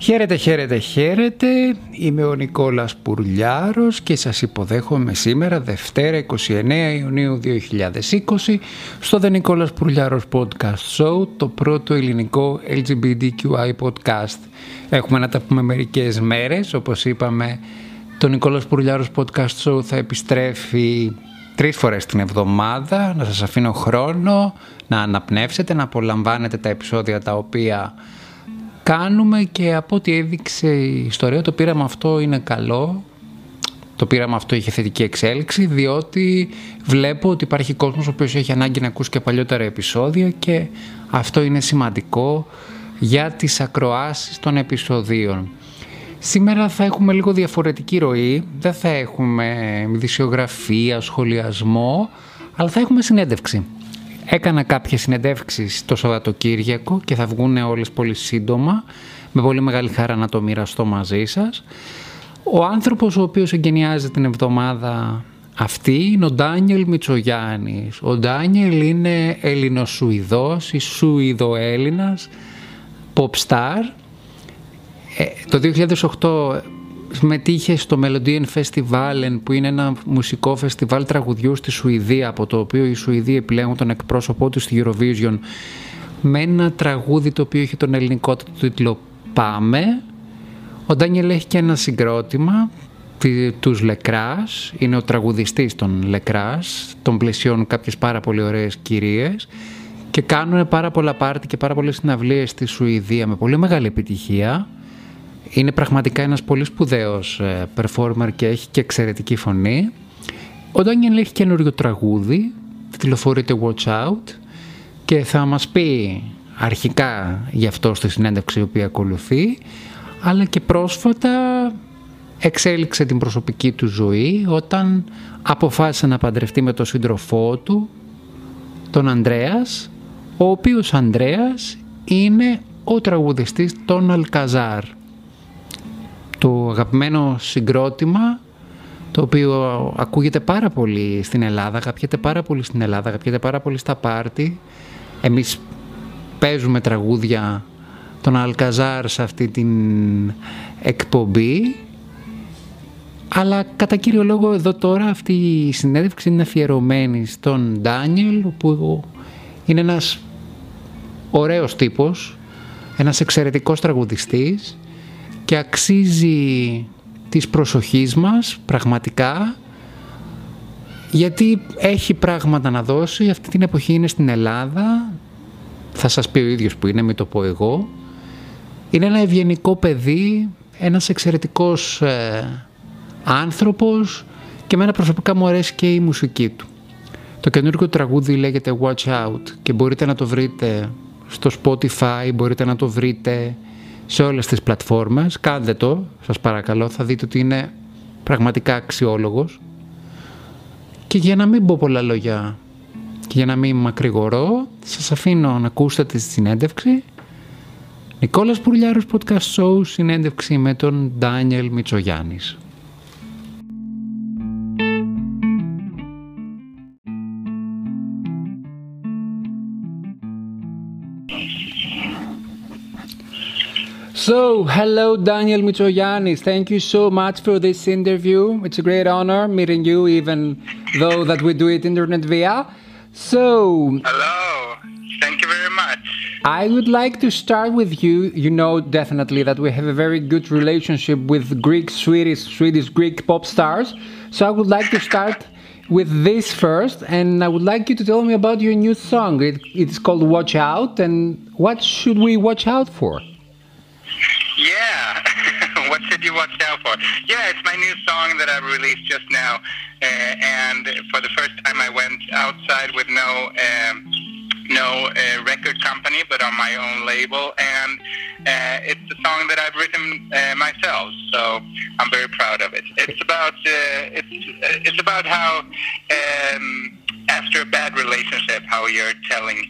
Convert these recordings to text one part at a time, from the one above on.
Χαίρετε, χαίρετε, χαίρετε. Είμαι ο Νικόλας Πουρλιάρος και σας υποδέχομαι σήμερα Δευτέρα 29 Ιουνίου 2020 στο The Νικόλας Πουρλιάρος Podcast Show, το πρώτο ελληνικό LGBTQI podcast. Έχουμε να τα πούμε μερικές μέρες, όπως είπαμε το Νικόλας Πουρλιάρος Podcast Show θα επιστρέφει τρεις φορές την εβδομάδα, να σας αφήνω χρόνο να αναπνεύσετε, να απολαμβάνετε τα επεισόδια τα οποία κάνουμε και από ό,τι έδειξε η ιστορία το πείραμα αυτό είναι καλό το πείραμα αυτό είχε θετική εξέλιξη διότι βλέπω ότι υπάρχει κόσμος ο οποίος έχει ανάγκη να ακούσει και παλιότερα επεισόδια και αυτό είναι σημαντικό για τις ακροάσεις των επεισοδίων. Σήμερα θα έχουμε λίγο διαφορετική ροή, δεν θα έχουμε δισιογραφία, σχολιασμό, αλλά θα έχουμε συνέντευξη. Έκανα κάποιες συνεντεύξεις το Σαββατοκύριακο και θα βγουν όλες πολύ σύντομα. Με πολύ μεγάλη χαρά να το μοιραστώ μαζί σας. Ο άνθρωπος ο οποίος εγκαινιάζει την εβδομάδα αυτή είναι ο Ντάνιελ Μητσογιάννης. Ο Ντάνιελ είναι Ελληνοσουηδός ή Σουηδοέλληνας, pop star. Ε, το 2008 συμμετείχε στο Melodian Festival που είναι ένα μουσικό φεστιβάλ τραγουδιού στη Σουηδία από το οποίο οι Σουηδοί επιλέγουν τον εκπρόσωπό τους στη Eurovision με ένα τραγούδι το οποίο έχει τον ελληνικό του τίτλο «Πάμε». Ο Ντάνιελ έχει και ένα συγκρότημα τους Λεκράς, είναι ο τραγουδιστής των Λεκράς, των πλαισιών κάποιες πάρα πολύ ωραίες κυρίες. Και κάνουν πάρα πολλά πάρτι και πάρα πολλές συναυλίες στη Σουηδία με πολύ μεγάλη επιτυχία είναι πραγματικά ένας πολύ σπουδαίος ε, performer και έχει και εξαιρετική φωνή. Ο Ντάνιελ έχει καινούριο τραγούδι, τηλεφορείται Watch Out και θα μας πει αρχικά γι' αυτό στη συνέντευξη η οποία ακολουθεί, αλλά και πρόσφατα εξέλιξε την προσωπική του ζωή όταν αποφάσισε να παντρευτεί με τον σύντροφό του, τον Ανδρέας, ο οποίος Ανδρέας είναι ο τραγουδιστής των Αλκαζάρ το αγαπημένο συγκρότημα το οποίο ακούγεται πάρα πολύ στην Ελλάδα, αγαπιέται πάρα πολύ στην Ελλάδα, αγαπιέται πάρα πολύ στα πάρτι. Εμείς παίζουμε τραγούδια των Αλκαζάρ σε αυτή την εκπομπή αλλά κατά κύριο λόγο εδώ τώρα αυτή η συνέντευξη είναι αφιερωμένη στον Ντάνιελ που είναι ένας ωραίος τύπος, ένας εξαιρετικός τραγουδιστής και αξίζει της προσοχής μας πραγματικά γιατί έχει πράγματα να δώσει. Αυτή την εποχή είναι στην Ελλάδα, θα σας πει ο ίδιος που είναι, μην το πω εγώ. Είναι ένα ευγενικό παιδί, ένας εξαιρετικός ε, άνθρωπος και εμένα προσωπικά μου αρέσει και η μουσική του. Το καινούργιο τραγούδι λέγεται Watch Out και μπορείτε να το βρείτε στο Spotify, μπορείτε να το βρείτε σε όλες τις πλατφόρμες. Κάντε το, σας παρακαλώ, θα δείτε ότι είναι πραγματικά αξιόλογος. Και για να μην πω πολλά λόγια και για να μην μακρηγορώ, σας αφήνω να ακούσετε τη συνέντευξη. Νικόλας Πουρλιάρος Podcast Show, συνέντευξη με τον Ντάνιελ Μητσογιάννης. So, hello, Daniel Mitsogiannis. Thank you so much for this interview. It's a great honor meeting you, even though that we do it internet via. So, hello. Thank you very much. I would like to start with you. You know definitely that we have a very good relationship with Greek, Swedish, Swedish, Greek pop stars. So I would like to start with this first, and I would like you to tell me about your new song. It, it's called Watch Out, and what should we watch out for? You watch out for? Yeah, it's my new song that I released just now. Uh, and for the first time, I went outside with no. Um, no uh, record company, but on my own label, and uh, it's a song that I've written uh, myself. So I'm very proud of it. It's about uh, it's it's about how um, after a bad relationship, how you're telling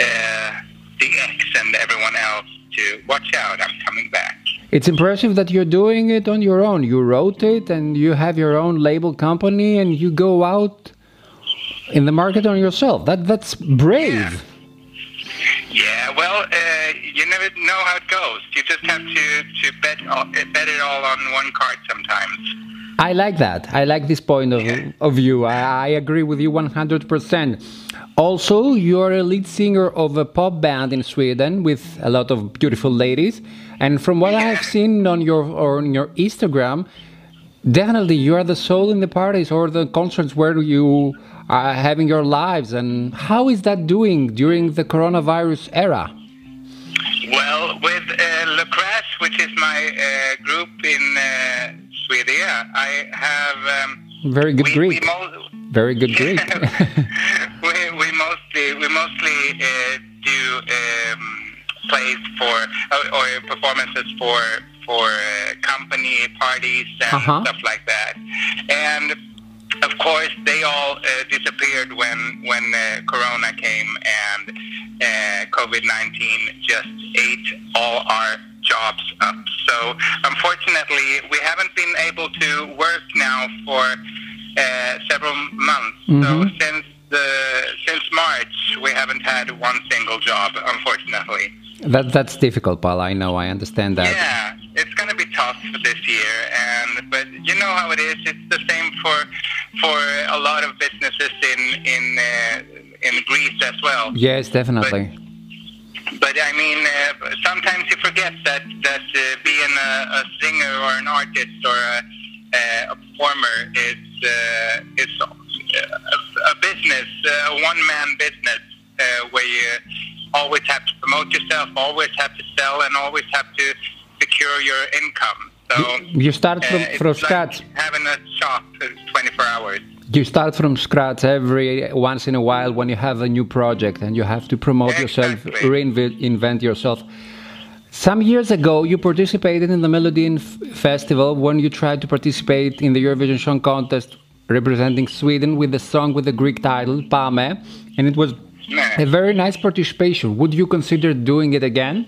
uh, the ex and everyone else to watch out, I'm coming back. It's impressive that you're doing it on your own. You wrote it and you have your own label company and you go out in the market on yourself. That that's brave. Yeah. Yeah, well, uh, you never know how it goes. You just have to, to bet, all, bet it all on one card sometimes. I like that. I like this point of, Yeah. of view. I, I agree with you 100%. Also, you're a lead singer of a pop band in Sweden with a lot of beautiful ladies. And from what I have seen on your on your Instagram, definitely you are the soul in the parties or the concerts where you are having your lives. And how is that doing during the coronavirus era? Well, with uh, Le Crash, which is my uh, group in uh, Sweden, I have. Um, Very good we, Greek. We mo- Very good Greek. we, we mostly we mostly uh, do um, plays for uh, or performances for for uh, company parties and Uh-huh. stuff like that, and of course they all uh, disappeared when when uh, Corona came and uh, COVID nineteen just ate all our jobs up. So unfortunately, we haven't been able to work now for uh, several months. So Mhm. since the since March, we haven't had one single job, unfortunately. That, that's difficult, Paul. I know. I understand that. Yeah, it's going to be tough for this year, and but you know how it is. It's the same for for a lot of businesses in in uh, in Greece as well. Yes, definitely. But I mean, uh, sometimes you forget that that uh, being a, a singer or an artist or a, uh, a performer is uh, is a, a business, a one man business, uh, where you always have to promote yourself, always have to sell, and always have to secure your income. So You start from, uh, from like scratch. having a shop uh, 24 hours. You start from scratch every once in a while when you have a new project and you have to promote yourself, reinvent yourself. Some years ago, you participated in the Melodin F- Festival when you tried to participate in the Eurovision Song Contest representing Sweden with the song with the Greek title, Pame, and it was Yeah. a very nice participation. Would you consider doing it again?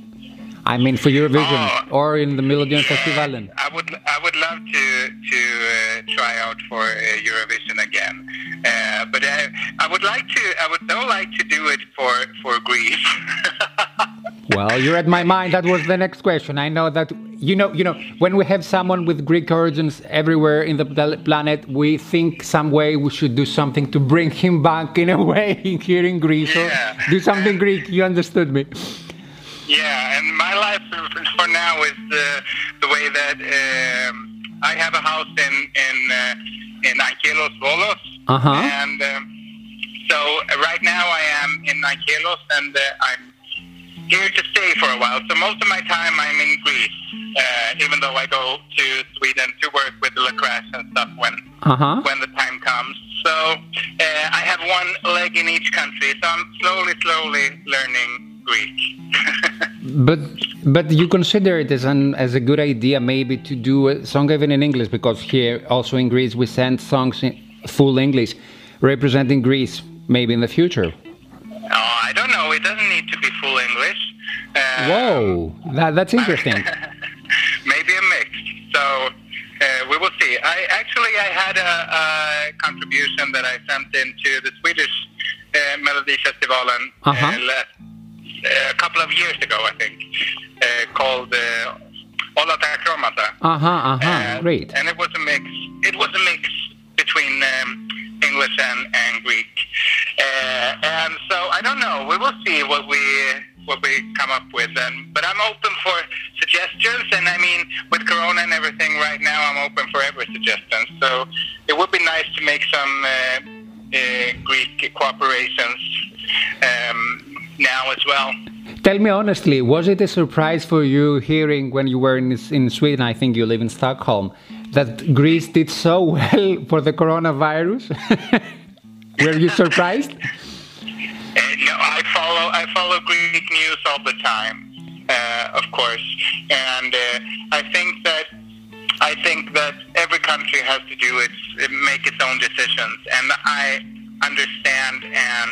I mean, for Eurovision Oh. or in the Melodifestivalen? I would I would love to to uh, try out for uh, Eurovision again, uh, but I, I would like to I would so like to do it for for Greece. Well, you read my mind. That was the next question. I know that you know, you know, when we have someone with Greek origins everywhere in the planet, we think some way we should do something to bring him back in a way here in Greece Yeah. do something Greek. You understood me? yeah, and my life for now is the the way that um, I have a house in in uh, in Anchialos Volos, Uh-huh. and um, so uh, right now I am in Anchialos, and uh, I'm here to stay for a while. So most of my time I'm in Greece, uh, even though I go to Sweden to work with the crash and stuff when Uh huh. when the time comes. So uh, I have one leg in each country, so I'm slowly, slowly learning Greek. But but you consider it as an as a good idea maybe to do a song even in English because here also in Greece we send songs in full English representing Greece maybe in the future. oh, I don't know. It doesn't need to Whoa, that, that's interesting. maybe a mix. So uh, we will see. I actually I had a, a contribution that I sent into the Swedish uh, Melody Festival and Uh-huh. uh, last, uh, a couple of years ago, I think, uh, called uh, Olla Takromata. Uh huh. Uh huh. Uh, Great. And it was a mix. It was a mix between um, English and, and Greek. Uh, and so I don't know. We will see what we what we come up with. And but I'm open for suggestions. And I mean, with Corona and everything right now, I'm open for every suggestion. So it would be nice to make some uh, uh, Greek cooperations um, now as well. Tell me honestly, was it a surprise for you hearing when you were in, in Sweden, I think you live in Stockholm, that Greece did so well for the coronavirus? were you surprised? Follow I follow Greek news all the time, uh, of course, and uh, I think that I think that every country has to do its make its own decisions, and I understand and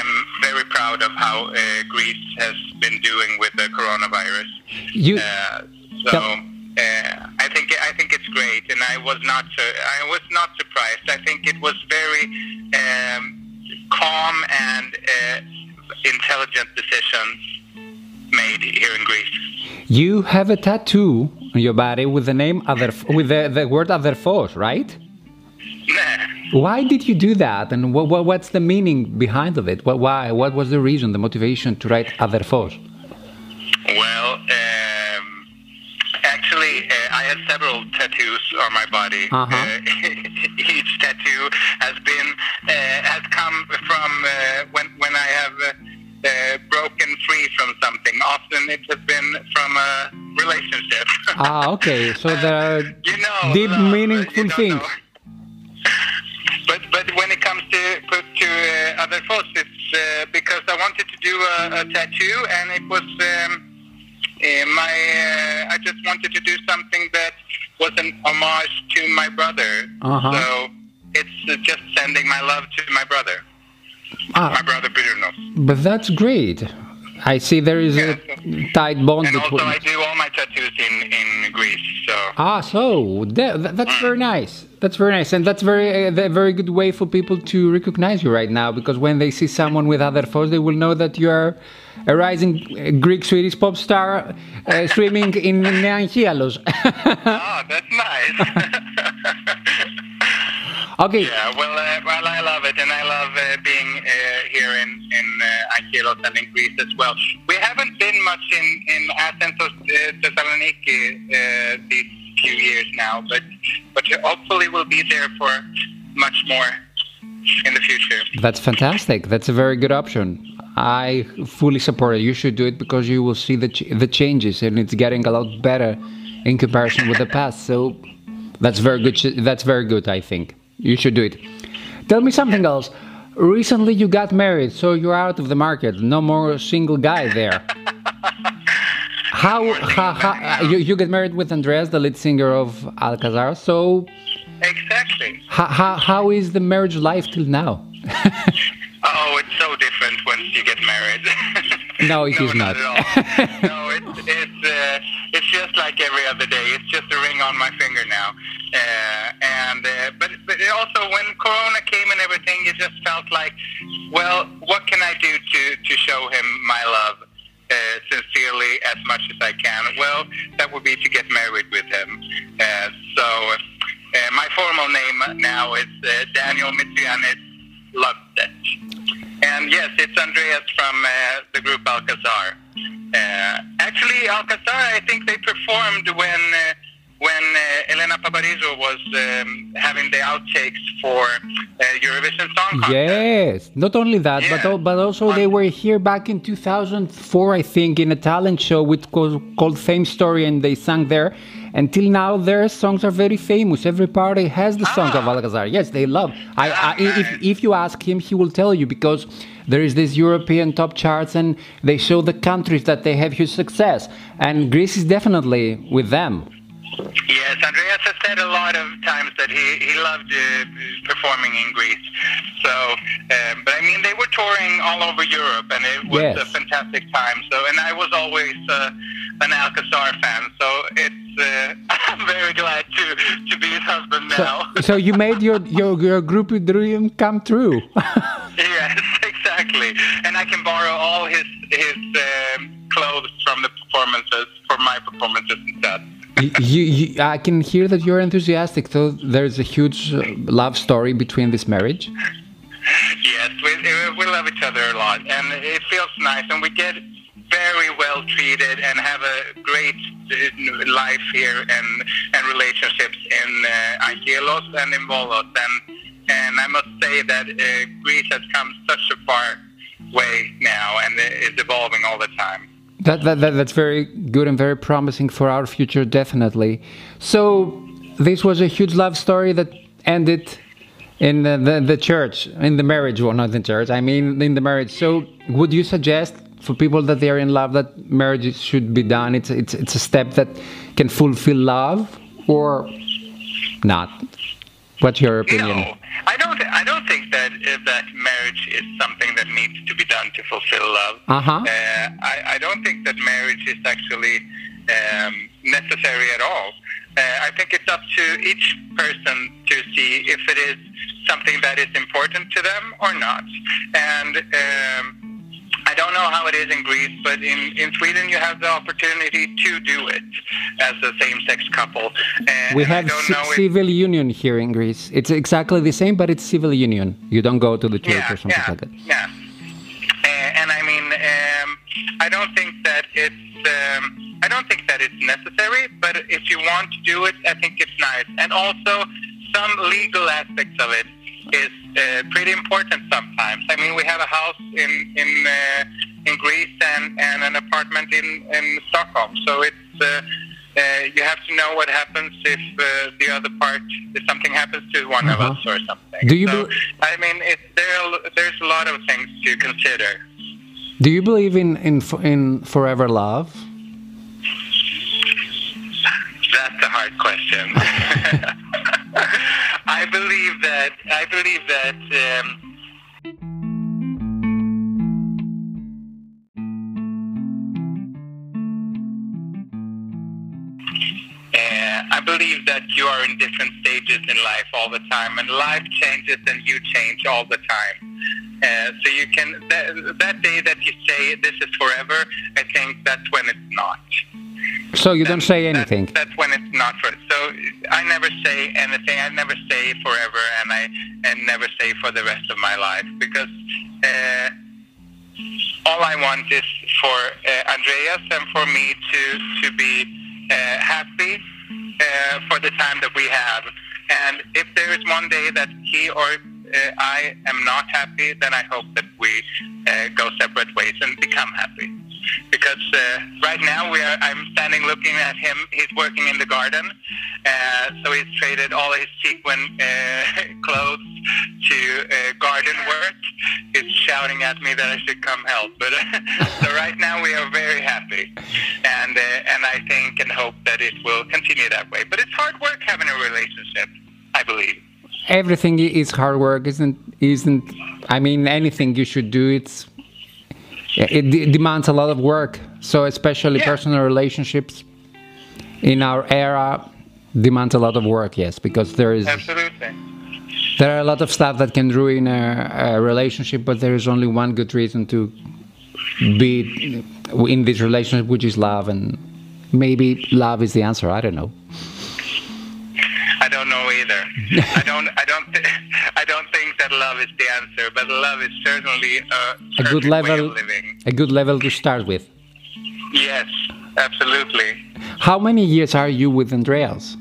am very proud of how uh, Greece has been doing with the coronavirus. You, Uh, so uh, I think I think it's great, and I was not I was not surprised. I think it was very um, calm and uh, intelligent decisions made here in Greece. You have a tattoo on your body with the name other with the, the word Aderphos, right? Nah. Why did you do that, and what, what, what's the meaning behind of it? What, why? What was the reason, the motivation to write Aderphos? Well, um, actually, uh, I have several tattoos on my body. Uh-huh. Uh, each tattoo has been uh, has come from uh, when when I have uh, free from something. Often it has been from a relationship. Ah, okay. So the you know, deep, love, meaningful you don't things. know. But but when it comes to to uh, other thoughts, it's uh, because I wanted to do a, a tattoo, and it was um, my. Uh, I just wanted to do something that was an homage to my brother. Uh-huh. So it's uh, just sending my love to my brother, Ah, my brother Bruno. but that's great. I see there is a tight bond And also. I do all my tattoos in in Greece. So Ah, so that, that- that's very nice. That's very nice, and that's very a very good way for people to recognize you right now. Because when they see someone with other photos, they will know that you are a rising uh, Greek Swedish pop star uh, streaming in Neanchialos. oh, that's nice. okay, Yeah, well, uh, well, I love it, and I love uh, being Anchialos and in Greece as well. We haven't been much in in Athens or uh, Thessaloniki uh, these few years now, but but hopefully we'll be there for much more in the future. that's fantastic. That's a very good option. I fully support it. You should do it because you will see the ch- the changes, and it's getting a lot better in comparison with the past. So that's very good. That's very good. I think you should do it. Tell me something else. Recently, you got married, so you're out of the market. No more single guy there. How, how, how you, you get married with Andreas, the lead singer of Alcazar. So Exactly. how, how, how is the marriage life till now? Oh, it's so different once you get married. No, it no, is not. at all. no, it's it's uh, it's just like every other day. It's just a ring on my finger now. Uh, and uh, but but also when Corona came and everything, it just felt like, well, what can I do to to show him my love uh, sincerely as much as I can? Well, that would be to get married with him. Uh, so. Uh, my formal name now is uh, Daniel Mitsogiannis Lundstedt. And yes, it's Andreas from uh, the group Alcazar. Uh, actually, Alcazar, I think they performed when uh, when uh, Elena Paparizou was um, having the outtakes for uh, Eurovision Song Contest. Yes, not only that, but Yeah. al- but also they were here back in 2004, I think, in a talent show with called, called Fame Story, and they sang there. Until now, their songs are very famous. Every party has the songs of Ah. Alcazar. Yes, they love. I, I Ah, if if you ask him, he will tell you because there is this European top charts, and they show the countries that they have huge success, and Greece is definitely with them. Yes, Andreas has said a lot of times that he, he loved uh, performing in Greece. So, um, but I mean, they were touring all over Europe, and it was Yes. a fantastic time. So, and I was always uh, an Alcazar fan. So it's uh, I'm very glad to to be his husband now. so so you made your your your groupie dream come true. yes, exactly. And I can borrow all his his um, clothes from the performances for my performances instead. you, you, I can hear that you're enthusiastic. So there's a huge uh, love story between this marriage. Yes, we, we love each other a lot, and it feels nice, and we get very well treated and have a great uh, life here and and relationships in uh, Anchialos and in Volos, and and I must say that uh, Greece has come such a far way now, and it's evolving all the time. That, that, that that's very good and very promising for our future, definitely. So this was a huge love story that ended in the, the, the church, in the marriage. Well, not in church. I mean, in the marriage. So would you suggest for people that they are in love that marriage should be done? It's it's it's a step that can fulfill love, or not? What's your opinion? No, I don't. I don't think that that marriage is something that needs to be done to fulfill love. Uh-huh. Uh, I, I don't think that marriage is actually um, necessary at all. Uh, I think it's up to each person to see if it is something that is important to them or not. And um, I don't know how it is in Greece, but in, in Sweden you have the opportunity to do it as a same-sex couple. And, we have civil if, union here in Greece. It's exactly the same, but it's civil union. You don't go to the church yeah, or something yeah, like that. Yeah. Uh, and I mean, um, I don't think that it's. Um, I don't think that it's necessary, but if you want to do it, I think it's nice. And also, some legal aspects of it is uh, pretty important sometimes. I mean, we have a house in in uh, in Greece and, and an apartment in in Stockholm, so it's. Uh, uh, you have to know what happens if uh, the other part, if something happens to one uh-huh. of us or something. Do you? So, I mean, it, there, there's a lot of things to consider. Do you believe in in in forever love? That's a hard question. I believe that I believe that. Um, uh, I believe that you are in different stages in life all the time, and life changes and you change all the time. Uh, so you can that, that day that you say this is forever, I think that's when not. So you don't say anything. That, that's when it's not for. So I never say anything. I never say forever, and I and never say for the rest of my life because uh, all I want is for uh, Andreas and for me to to be uh, happy uh, for the time that we have. And if there is one day that he or uh, I am not happy, then I hope that we uh, go separate ways and become happy because uh, right now we are. I'm standing looking at him. He's working in the garden, uh, so he's traded all his sequin uh, clothes to uh, garden work. He's shouting at me that I should come help. But so right now we are very happy, and uh, and I think and hope that it will continue that way. But it's hard work having a relationship. I believe everything is hard work isn't isn't i mean anything you should do it's it d- demands a lot of work. So especially yeah. personal relationships in our era demands a lot of work. Yes, because there is absolutely there are a lot of stuff that can ruin a, a relationship, but there is only one good reason to be in this relationship, which is love, and maybe love is the answer. I don't know. I don't know either. I don't. I don't. Th- I don't think that love is the answer, but love is certainly a, a good level. A good level to start with. Yes, absolutely. How many years are you with Andreas?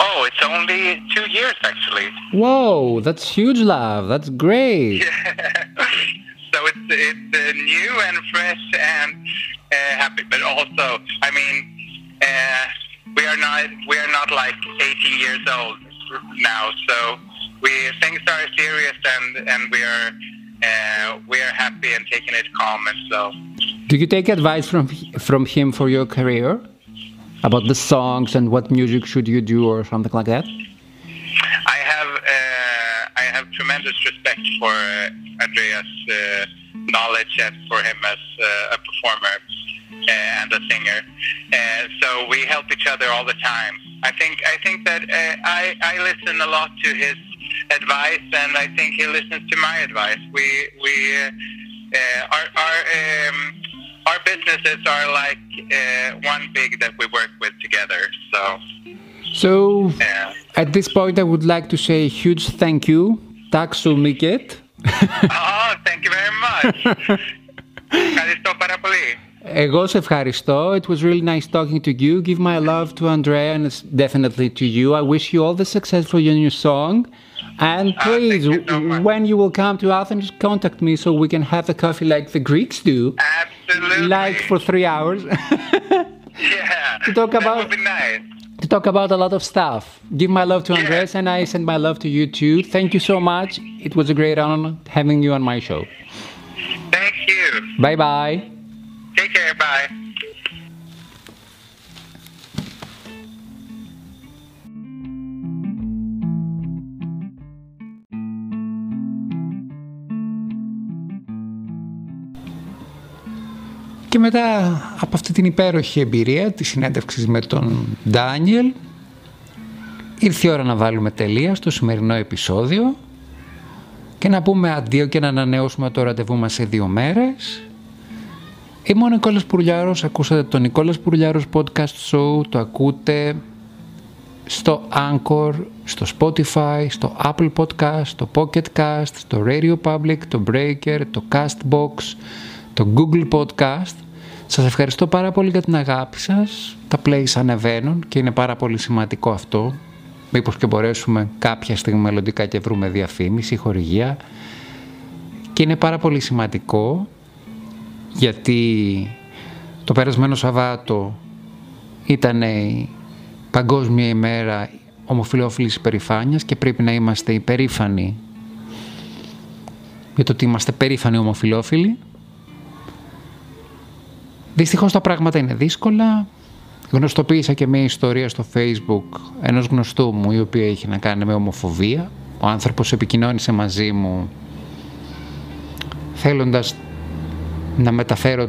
Oh, it's only two years actually. Whoa, that's huge love. That's great. Yeah. so it's it's uh, new and fresh and uh, happy, but also, I mean. Uh, we are not we are not like 18 years old now, so we things are serious and and we are uh, we are happy and taking it calm and so. Do you take advice from from him for your career about the songs and what music should you do or something like that? I have uh, I have tremendous respect for uh, Andreas' uh, knowledge and for him as uh, a performer and a singer. Uh, so we help each other all the time. I think I think that uh, I I listen a lot to his advice, and I think he listens to my advice. We we uh, our our um, our businesses are like uh, one big that we work with together. So. So, yeah. at this point, I would like to say a huge thank you. Tack så mycket. oh, thank you very much. Ευχαριστώ πάρα πολύ. Εγώ σε ευχαριστώ. It was really nice talking to you. Give my love to Andrea and definitely to you. I wish you all the success for your new song. And ah, please, uh, you so when you will come to Athens, contact me so we can have a coffee like the Greeks do. Absolutely. Like for three hours. yeah. to talk about. That would be nice. To talk about a lot of stuff. Give my love to yeah. Andres and I send my love to you too. Thank you so much. It was a great honor having you on my show. Thank you. Bye bye. Take care. Bye. Και μετά από αυτή την υπέροχη εμπειρία της συνέντευξης με τον Ντάνιελ ήρθε η ώρα να βάλουμε τελεία στο σημερινό επεισόδιο και να πούμε αντίο και να ανανεώσουμε το ραντεβού μας σε δύο μέρες Είμαι ο Νικόλας Πουρλιάρος, ακούσατε το Νικόλας Πουρλιάρος Podcast Show, το ακούτε στο Anchor, στο Spotify, στο Apple Podcast, στο Pocket Cast, στο Radio Public, το Breaker, το Castbox, το Google Podcast. Σας ευχαριστώ πάρα πολύ για την αγάπη σας. Τα plays ανεβαίνουν και είναι πάρα πολύ σημαντικό αυτό. Μήπως και μπορέσουμε κάποια στιγμή μελλοντικά και βρούμε διαφήμιση, χορηγία. Και είναι πάρα πολύ σημαντικό γιατί το περασμένο Σαββάτο ήταν η Παγκόσμια ημέρα ομοφιλόφιλης υπερηφάνειας και πρέπει να είμαστε υπερήφανοι για το ότι είμαστε περήφανοι ομοφιλόφιλοι. Δυστυχώς τα πράγματα είναι δύσκολα. Γνωστοποίησα και μια ιστορία στο facebook ενός γνωστού μου η οποία είχε να κάνει με ομοφοβία. Ο άνθρωπος επικοινώνησε μαζί μου θέλοντας να μεταφέρω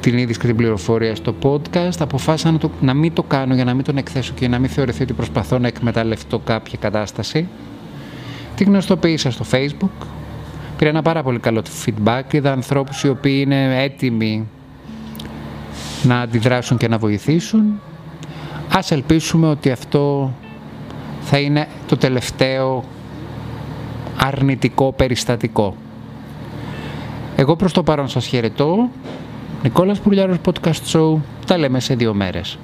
την είδηση και την πληροφορία στο podcast. Αποφάσισα να, το, να μην το κάνω για να μην τον εκθέσω και να μην θεωρηθεί ότι προσπαθώ να εκμεταλλευτώ κάποια κατάσταση. Τη γνωστοποίησα στο facebook. Πήρα ένα πάρα πολύ καλό feedback. Είδα ανθρώπους οι οποίοι είναι έτοιμοι να αντιδράσουν και να βοηθήσουν. Ας ελπίσουμε ότι αυτό θα είναι το τελευταίο αρνητικό περιστατικό. Εγώ προς το παρόν σας χαιρετώ. Νικόλας Πουρλιάρος Podcast Show. Τα λέμε σε δύο μέρες.